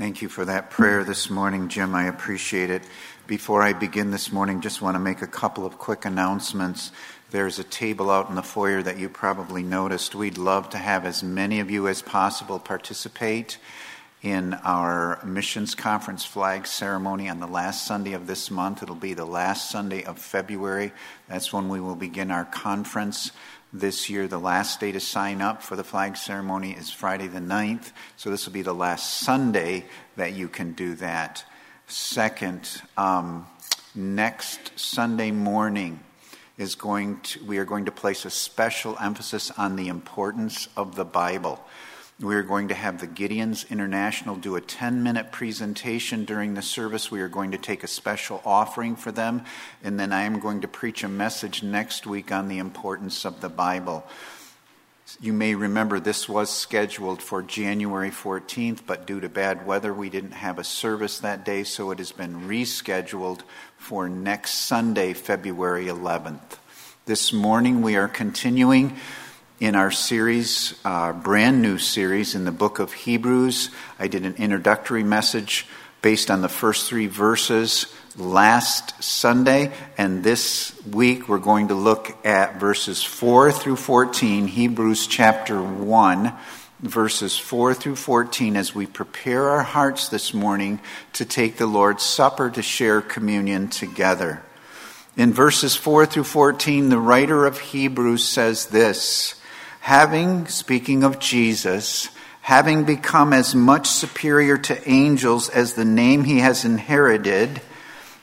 Thank you for that prayer this morning, Jim. I appreciate it. Before I begin this morning, just want to make a couple of quick announcements. There's a table out in the foyer that you probably noticed. We'd love to have as many of you as possible participate in our missions conference flag ceremony on the last Sunday of this month. It'll be the last Sunday of February. That's when we will begin our conference this year. The last day to sign up for the flag ceremony is Friday the 9th, so this will be the last Sunday that you can do that. Second, um, next Sunday morning is going to, we are going to place a special emphasis on the importance of the Bible. We are going to have the Gideons International do a 10 minute presentation during the service. We are going to take a special offering for them. And then I am going to preach a message next week on the importance of the Bible. You may remember this was scheduled for January 14th, but due to bad weather, we didn't have a service that day, so it has been rescheduled for next Sunday, February 11th. This morning, we are continuing in our series, uh, brand new series in the book of Hebrews. I did an introductory message based on the first three verses last Sunday, and this week we're going to look at verses 4 through 14, Hebrews chapter 1, verses 4 through 14, as we prepare our hearts this morning to take the Lord's Supper to share communion together. In verses 4 through 14, the writer of Hebrews says this having, speaking of Jesus, having become as much superior to angels as the name he has inherited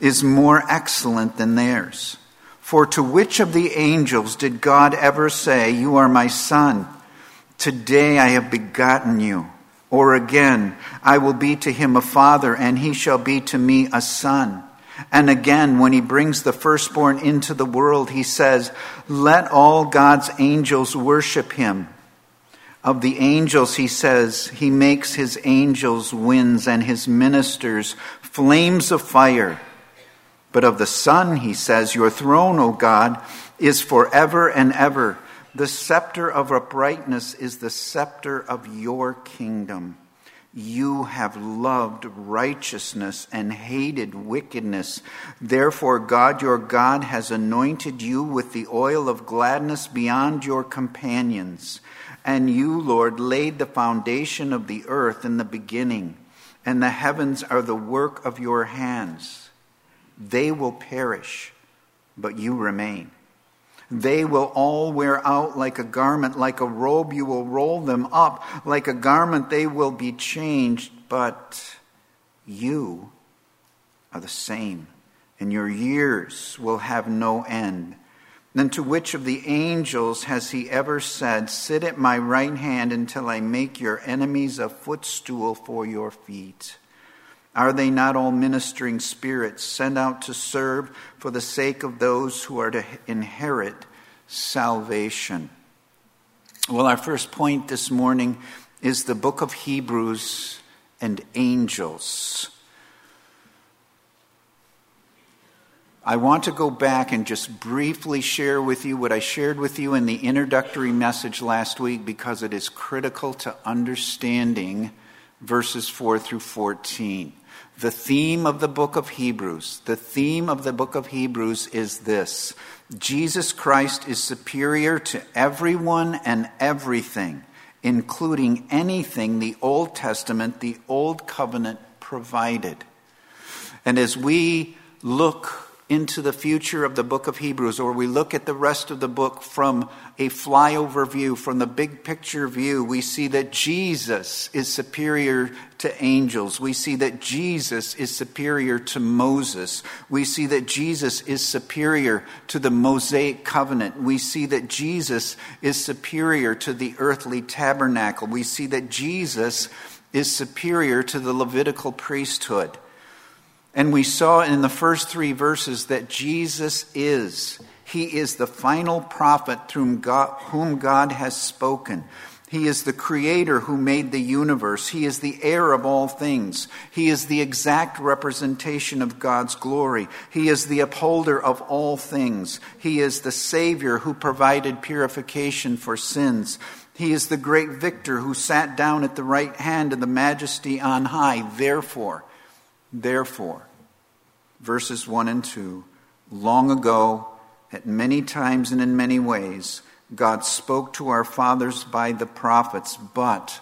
is more excellent than theirs. For to which of the angels did God ever say, You are my son? Today I have begotten you. Or again, I will be to him a father, and he shall be to me a son. And again, when he brings the firstborn into the world, he says, Let all God's angels worship him. Of the angels, he says, He makes his angels winds and his ministers flames of fire. But of the Son, he says, Your throne, O God, is forever and ever. The scepter of uprightness is the scepter of your kingdom. You have loved righteousness and hated wickedness. Therefore, God your God has anointed you with the oil of gladness beyond your companions. And you, Lord, laid the foundation of the earth in the beginning, and the heavens are the work of your hands. They will perish, but you remain. They will all wear out like a garment, like a robe, you will roll them up. Like a garment, they will be changed, but you are the same, and your years will have no end. Then to which of the angels has he ever said, Sit at my right hand until I make your enemies a footstool for your feet? Are they not all ministering spirits sent out to serve for the sake of those who are to inherit salvation? Well, our first point this morning is the book of Hebrews and angels. I want to go back and just briefly share with you what I shared with you in the introductory message last week because it is critical to understanding verses 4 through 14. The theme of the book of Hebrews, the theme of the book of Hebrews is this Jesus Christ is superior to everyone and everything, including anything the Old Testament, the Old Covenant provided. And as we look into the future of the book of Hebrews, or we look at the rest of the book from a flyover view, from the big picture view, we see that Jesus is superior to angels. We see that Jesus is superior to Moses. We see that Jesus is superior to the Mosaic covenant. We see that Jesus is superior to the earthly tabernacle. We see that Jesus is superior to the Levitical priesthood. And we saw in the first three verses that Jesus is. He is the final prophet through whom God has spoken. He is the creator who made the universe. He is the heir of all things. He is the exact representation of God's glory. He is the upholder of all things. He is the Savior who provided purification for sins. He is the great victor who sat down at the right hand of the majesty on high. Therefore, therefore, verses 1 and 2, long ago, at many times and in many ways, God spoke to our fathers by the prophets, but,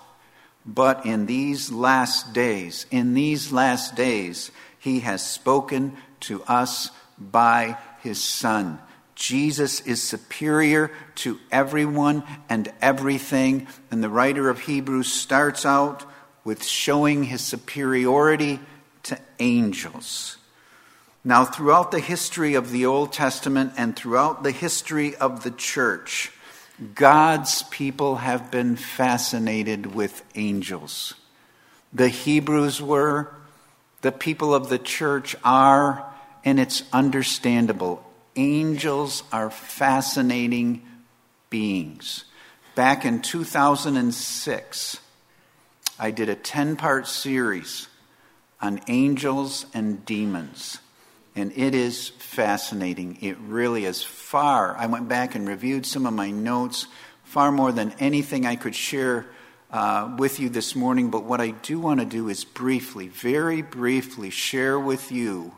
but in these last days, in these last days, He has spoken to us by His Son Jesus is superior to everyone and everything. And the writer of Hebrews starts out with showing his superiority to angels. Now, throughout the history of the Old Testament and throughout the history of the church, God's people have been fascinated with angels. The Hebrews were, the people of the church are, and it's understandable angels are fascinating beings. Back in 2006, I did a 10 part series on angels and demons. And it is fascinating. It really is far. I went back and reviewed some of my notes, far more than anything I could share uh, with you this morning. But what I do want to do is briefly, very briefly, share with you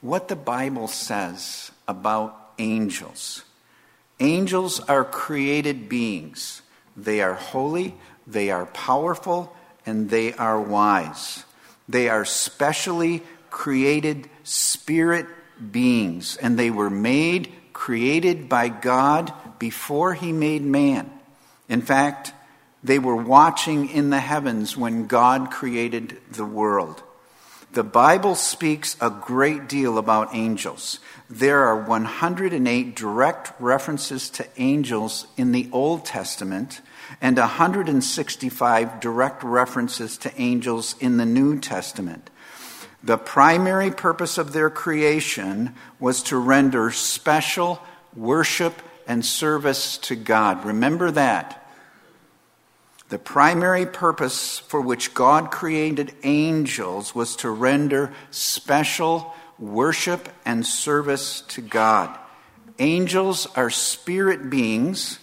what the Bible says about angels. Angels are created beings. They are holy, they are powerful, and they are wise. They are specially created spirit beings, and they were made, created by God before He made man. In fact, they were watching in the heavens when God created the world. The Bible speaks a great deal about angels. There are 108 direct references to angels in the Old Testament and 165 direct references to angels in the New Testament. The primary purpose of their creation was to render special worship and service to God. Remember that. The primary purpose for which God created angels was to render special worship and service to God. Angels are spirit beings,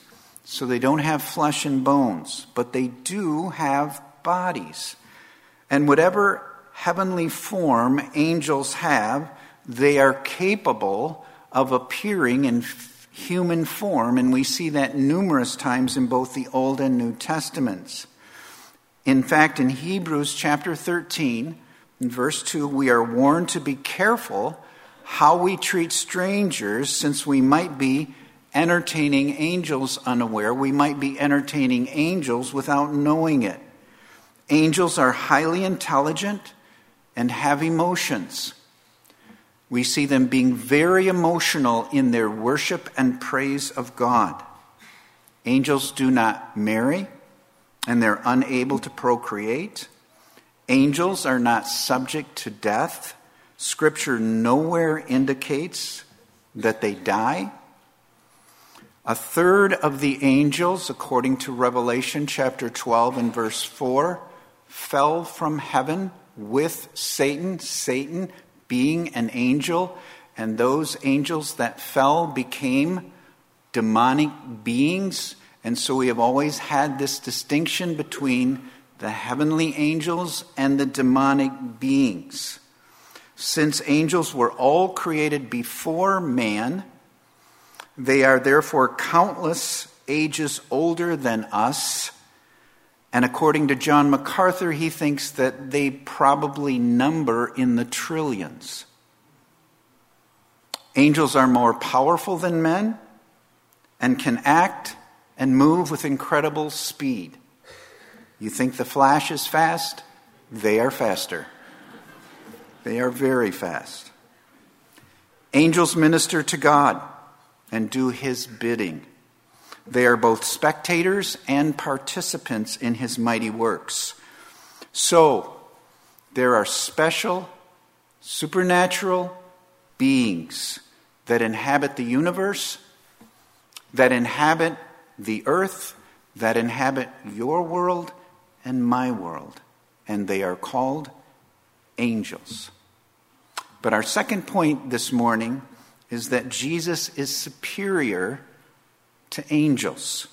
so they don't have flesh and bones, but they do have bodies. And whatever heavenly form angels have, they are capable of appearing in human form, and we see that numerous times in both the Old and New Testaments. In fact, in Hebrews chapter 13, in verse 2, we are warned to be careful how we treat strangers, since we might be entertaining angels unaware. We might be entertaining angels without knowing it. Angels are highly intelligent and have emotions. We see them being very emotional in their worship and praise of God. Angels do not marry, and they're unable to procreate. Angels are not subject to death. Scripture nowhere indicates that they die. A third of the angels, according to Revelation chapter 12 and verse 4, fell from heaven with Satan. Satan being an angel, and those angels that fell became demonic beings. And so we have always had this distinction between the heavenly angels and the demonic beings. Since angels were all created before man, they are therefore countless ages older than us. And according to John MacArthur, he thinks that they probably number in the trillions. Angels are more powerful than men and can act and move with incredible speed. You think the flash is fast? They are faster. They are very fast. Angels minister to God and do his bidding. They are both spectators and participants in his mighty works. So, there are special, supernatural beings that inhabit the universe, that inhabit the earth, that inhabit your world and my world. And they are called angels. But our second point this morning is that Jesus is superior to angels.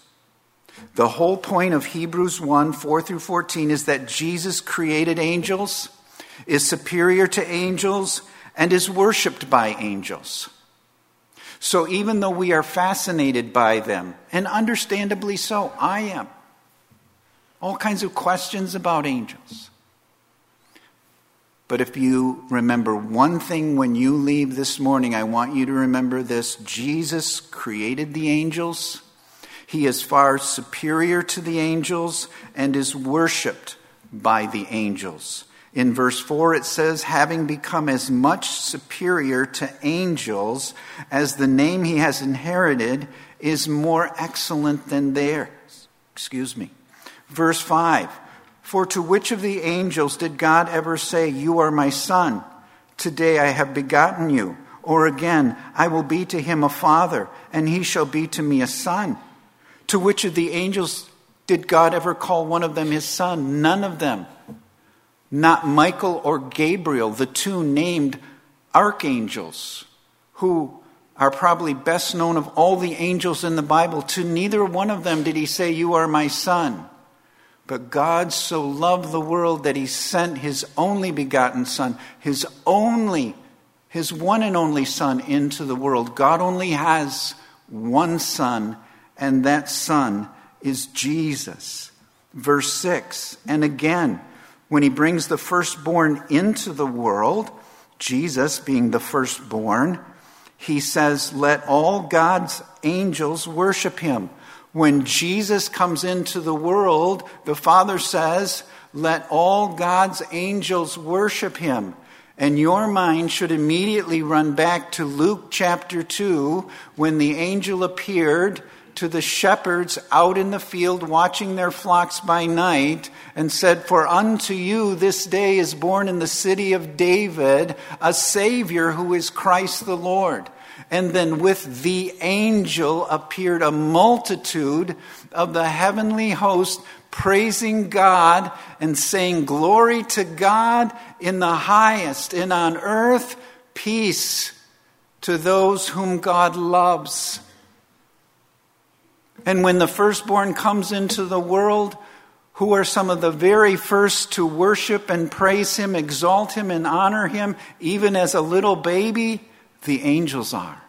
The whole point of Hebrews 1 4 through 14 is that Jesus created angels, is superior to angels, and is worshiped by angels. So even though we are fascinated by them, and understandably so, I am, all kinds of questions about angels. But if you remember one thing when you leave this morning, I want you to remember this Jesus created the angels. He is far superior to the angels and is worshiped by the angels. In verse 4, it says, having become as much superior to angels as the name he has inherited is more excellent than theirs. Excuse me. Verse 5, for to which of the angels did God ever say, You are my son? Today I have begotten you. Or again, I will be to him a father, and he shall be to me a son. To which of the angels did God ever call one of them his son? None of them not Michael or Gabriel, the two named archangels, who are probably best known of all the angels in the Bible. To neither one of them did he say, You are my son. But God so loved the world that he sent his only begotten son, his only, his one and only son into the world. God only has one son, and that son is Jesus. Verse 6, and again, when he brings the firstborn into the world, Jesus being the firstborn, he says, Let all God's angels worship him. When Jesus comes into the world, the Father says, Let all God's angels worship him. And your mind should immediately run back to Luke chapter 2 when the angel appeared to the shepherds out in the field watching their flocks by night and said, For unto you this day is born in the city of David a Savior who is Christ the Lord. And then with the angel appeared a multitude of the heavenly host praising God and saying, Glory to God in the highest, and on earth peace to those whom God loves. And when the firstborn comes into the world, who are some of the very first to worship and praise him, exalt him, and honor him, even as a little baby? The angels are.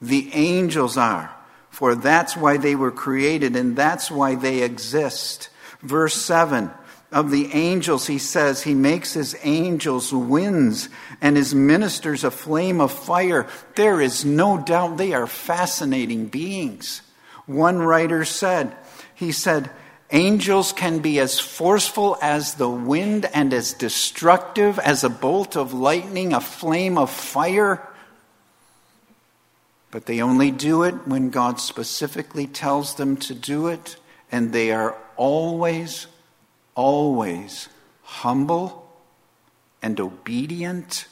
The angels are. For that's why they were created and that's why they exist. Verse 7 of the angels, he says, he makes his angels winds and his ministers a flame of fire. There is no doubt they are fascinating beings. One writer said, he said, angels can be as forceful as the wind and as destructive as a bolt of lightning, a flame of fire. But they only do it when God specifically tells them to do it, and they are always, always humble and obedient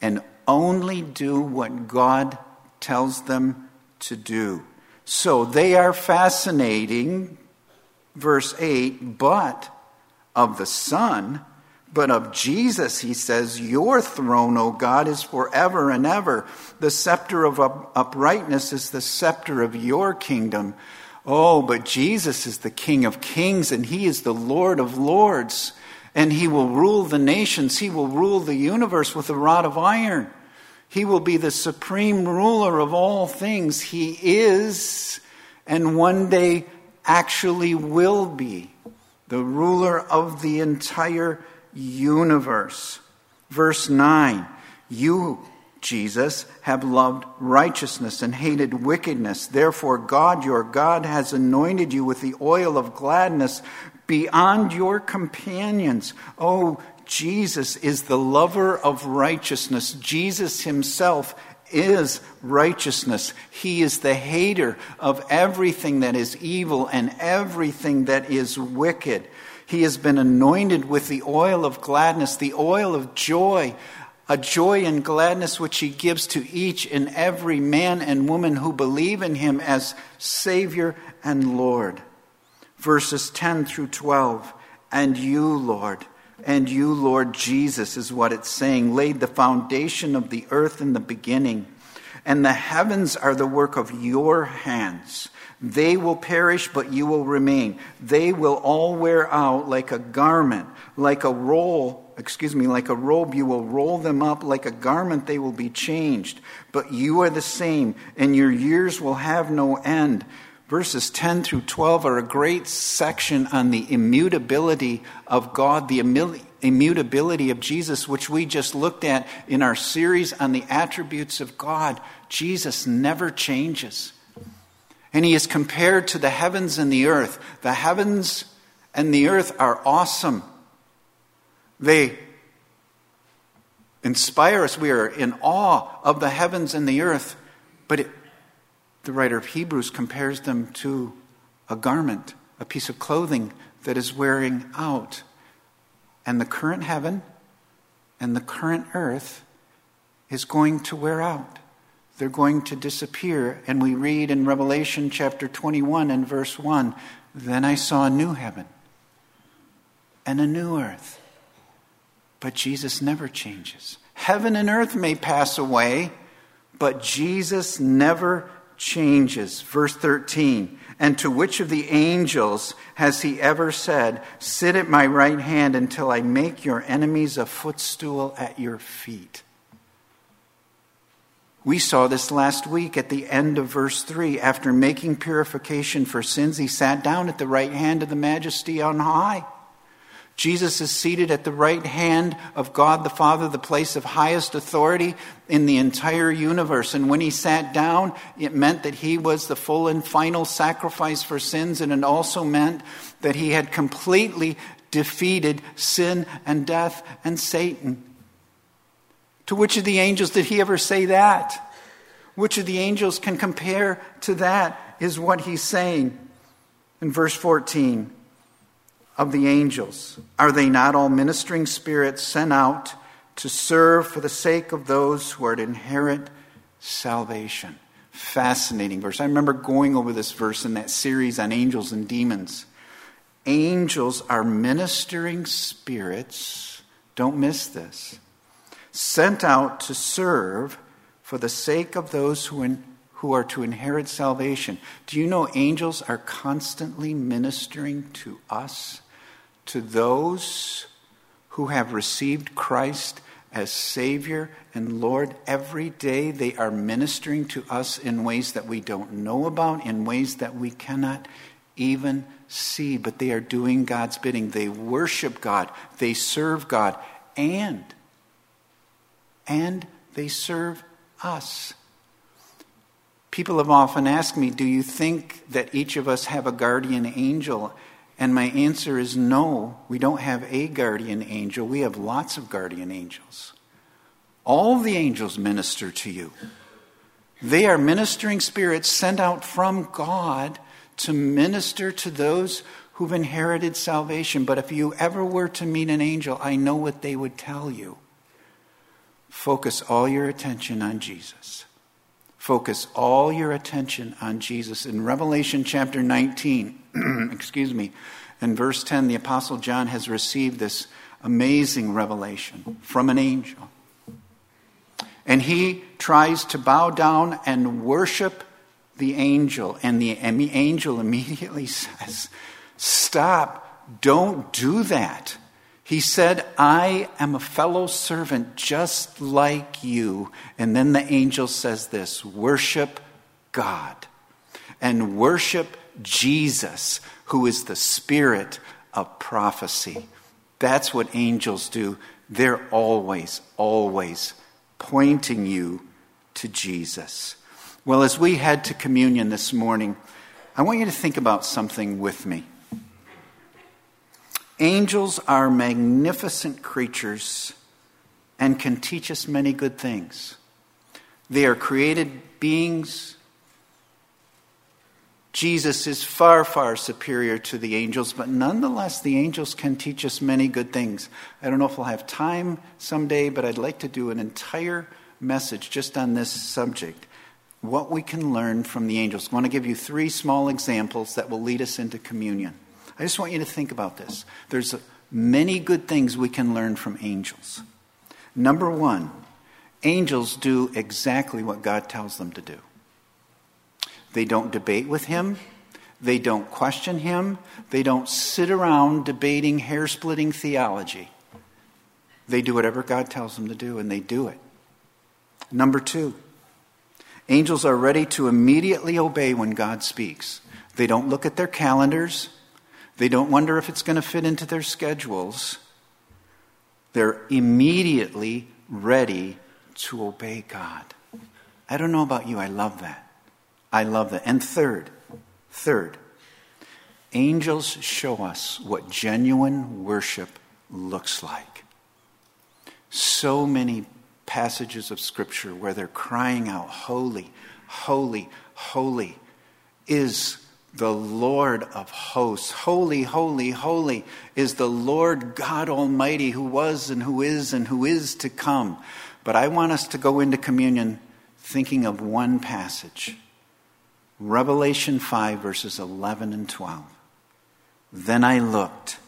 and only do what God tells them to do. So they are fascinating, verse 8, but of the Son, but of Jesus, he says, Your throne, O God, is forever and ever. The scepter of uprightness is the scepter of your kingdom. Oh, but Jesus is the King of kings, and he is the Lord of lords, and he will rule the nations, he will rule the universe with a rod of iron. He will be the supreme ruler of all things. He is, and one day actually will be, the ruler of the entire universe. Verse 9 You, Jesus, have loved righteousness and hated wickedness. Therefore, God, your God, has anointed you with the oil of gladness beyond your companions. Oh, Jesus is the lover of righteousness. Jesus himself is righteousness. He is the hater of everything that is evil and everything that is wicked. He has been anointed with the oil of gladness, the oil of joy, a joy and gladness which he gives to each and every man and woman who believe in him as Savior and Lord. Verses 10 through 12. And you, Lord, and you, Lord Jesus, is what it's saying, laid the foundation of the earth in the beginning. And the heavens are the work of your hands. They will perish, but you will remain. They will all wear out like a garment, like a roll, excuse me, like a robe. You will roll them up like a garment. They will be changed. But you are the same, and your years will have no end. Verses 10 through 12 are a great section on the immutability of God, the immutability of Jesus, which we just looked at in our series on the attributes of God. Jesus never changes. And he is compared to the heavens and the earth. The heavens and the earth are awesome. They inspire us. We are in awe of the heavens and the earth. But it, the writer of Hebrews compares them to a garment, a piece of clothing that is wearing out. And the current heaven and the current earth is going to wear out they're going to disappear. And we read in Revelation chapter 21 and verse 1 Then I saw a new heaven and a new earth. But Jesus never changes. Heaven and earth may pass away, but Jesus never changes. Verse 13 And to which of the angels has he ever said, Sit at my right hand until I make your enemies a footstool at your feet? We saw this last week at the end of verse 3. After making purification for sins, he sat down at the right hand of the majesty on high. Jesus is seated at the right hand of God the Father, the place of highest authority in the entire universe. And when he sat down, it meant that he was the full and final sacrifice for sins, and it also meant that he had completely defeated sin and death and Satan. To which of the angels did he ever say that? Which of the angels can compare to that, is what he's saying in verse 14 of the angels. Are they not all ministering spirits sent out to serve for the sake of those who are to inherit salvation? Fascinating verse. I remember going over this verse in that series on angels and demons. Angels are ministering spirits. Don't miss this sent out to serve for the sake of those who, in, who are to inherit salvation. Do you know angels are constantly ministering to us, to those who have received Christ as Savior and Lord? Every day they are ministering to us in ways that we don't know about, in ways that we cannot even see, but they are doing God's bidding. They worship God, they serve God, and and they serve us. People have often asked me, Do you think that each of us have a guardian angel? And my answer is no, we don't have a guardian angel. We have lots of guardian angels. All the angels minister to you. They are ministering spirits sent out from God to minister to those who've inherited salvation. But if you ever were to meet an angel, I know what they would tell you. Focus all your attention on Jesus. Focus all your attention on Jesus. In Revelation chapter 19, excuse me, in verse 10, the Apostle John has received this amazing revelation from an angel. And he tries to bow down and worship the angel. And the angel immediately says, Stop, don't do that. He said, I am a fellow servant just like you. And then the angel says this worship God and worship Jesus, who is the spirit of prophecy. That's what angels do. They're always, always pointing you to Jesus. Well, as we head to communion this morning, I want you to think about something with me. Angels are magnificent creatures and can teach us many good things. They are created beings. Jesus is far, far superior to the angels, but nonetheless, the angels can teach us many good things. I don't know if we'll have time someday, but I'd like to do an entire message just on this subject what we can learn from the angels. I want to give you three small examples that will lead us into communion. I just want you to think about this. There's many good things we can learn from angels. Number one, angels do exactly what God tells them to do. They don't debate with him. They don't question him. They don't sit around debating hair splitting theology. They do whatever God tells them to do, and they do it. Number two, angels are ready to immediately obey when God speaks. They don't look at their calendars, they don't wonder if it's going to fit into their schedules. They're immediately ready to obey God. I don't know about you, I love that. I love that. And third, third, angels show us what genuine worship looks like. So many passages of Scripture where they're crying out, Holy, holy, holy is the Lord of hosts. Holy, holy, holy is the Lord God Almighty who was and who is and who is to come. But I want us to go into communion thinking of one passage Revelation 5, verses 11 and 12. Then I looked,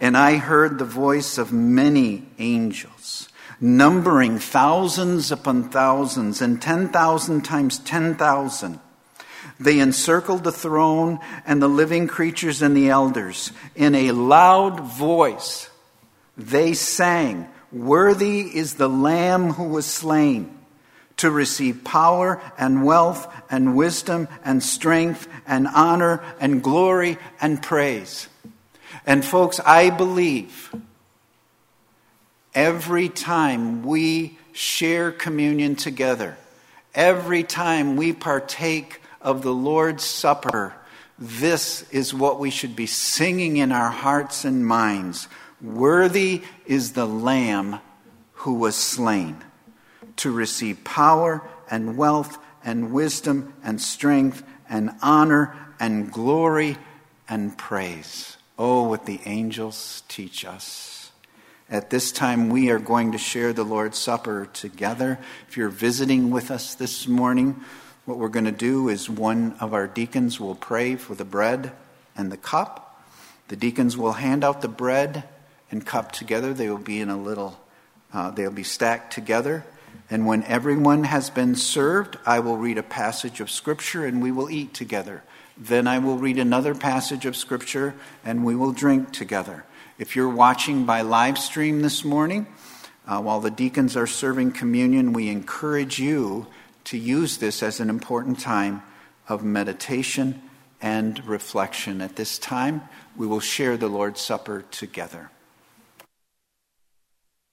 and I heard the voice of many angels, numbering thousands upon thousands, and 10,000 times 10,000. They encircled the throne and the living creatures and the elders. In a loud voice, they sang, Worthy is the Lamb who was slain to receive power and wealth and wisdom and strength and honor and glory and praise. And, folks, I believe every time we share communion together, every time we partake of the Lord's Supper, this is what we should be singing in our hearts and minds. Worthy is the Lamb who was slain to receive power and wealth and wisdom and strength and honor and glory and praise. Oh, what the angels teach us. At this time, we are going to share the Lord's Supper together. If you're visiting with us this morning, what we're going to do is one of our deacons will pray for the bread and the cup. The deacons will hand out the bread and cup together. They will be in a little, uh, they'll be stacked together. And when everyone has been served, I will read a passage of Scripture and we will eat together. Then I will read another passage of Scripture and we will drink together. If you're watching by live stream this morning, uh, while the deacons are serving communion, we encourage you to use this as an important time of meditation and reflection. At this time, we will share the Lord's Supper together.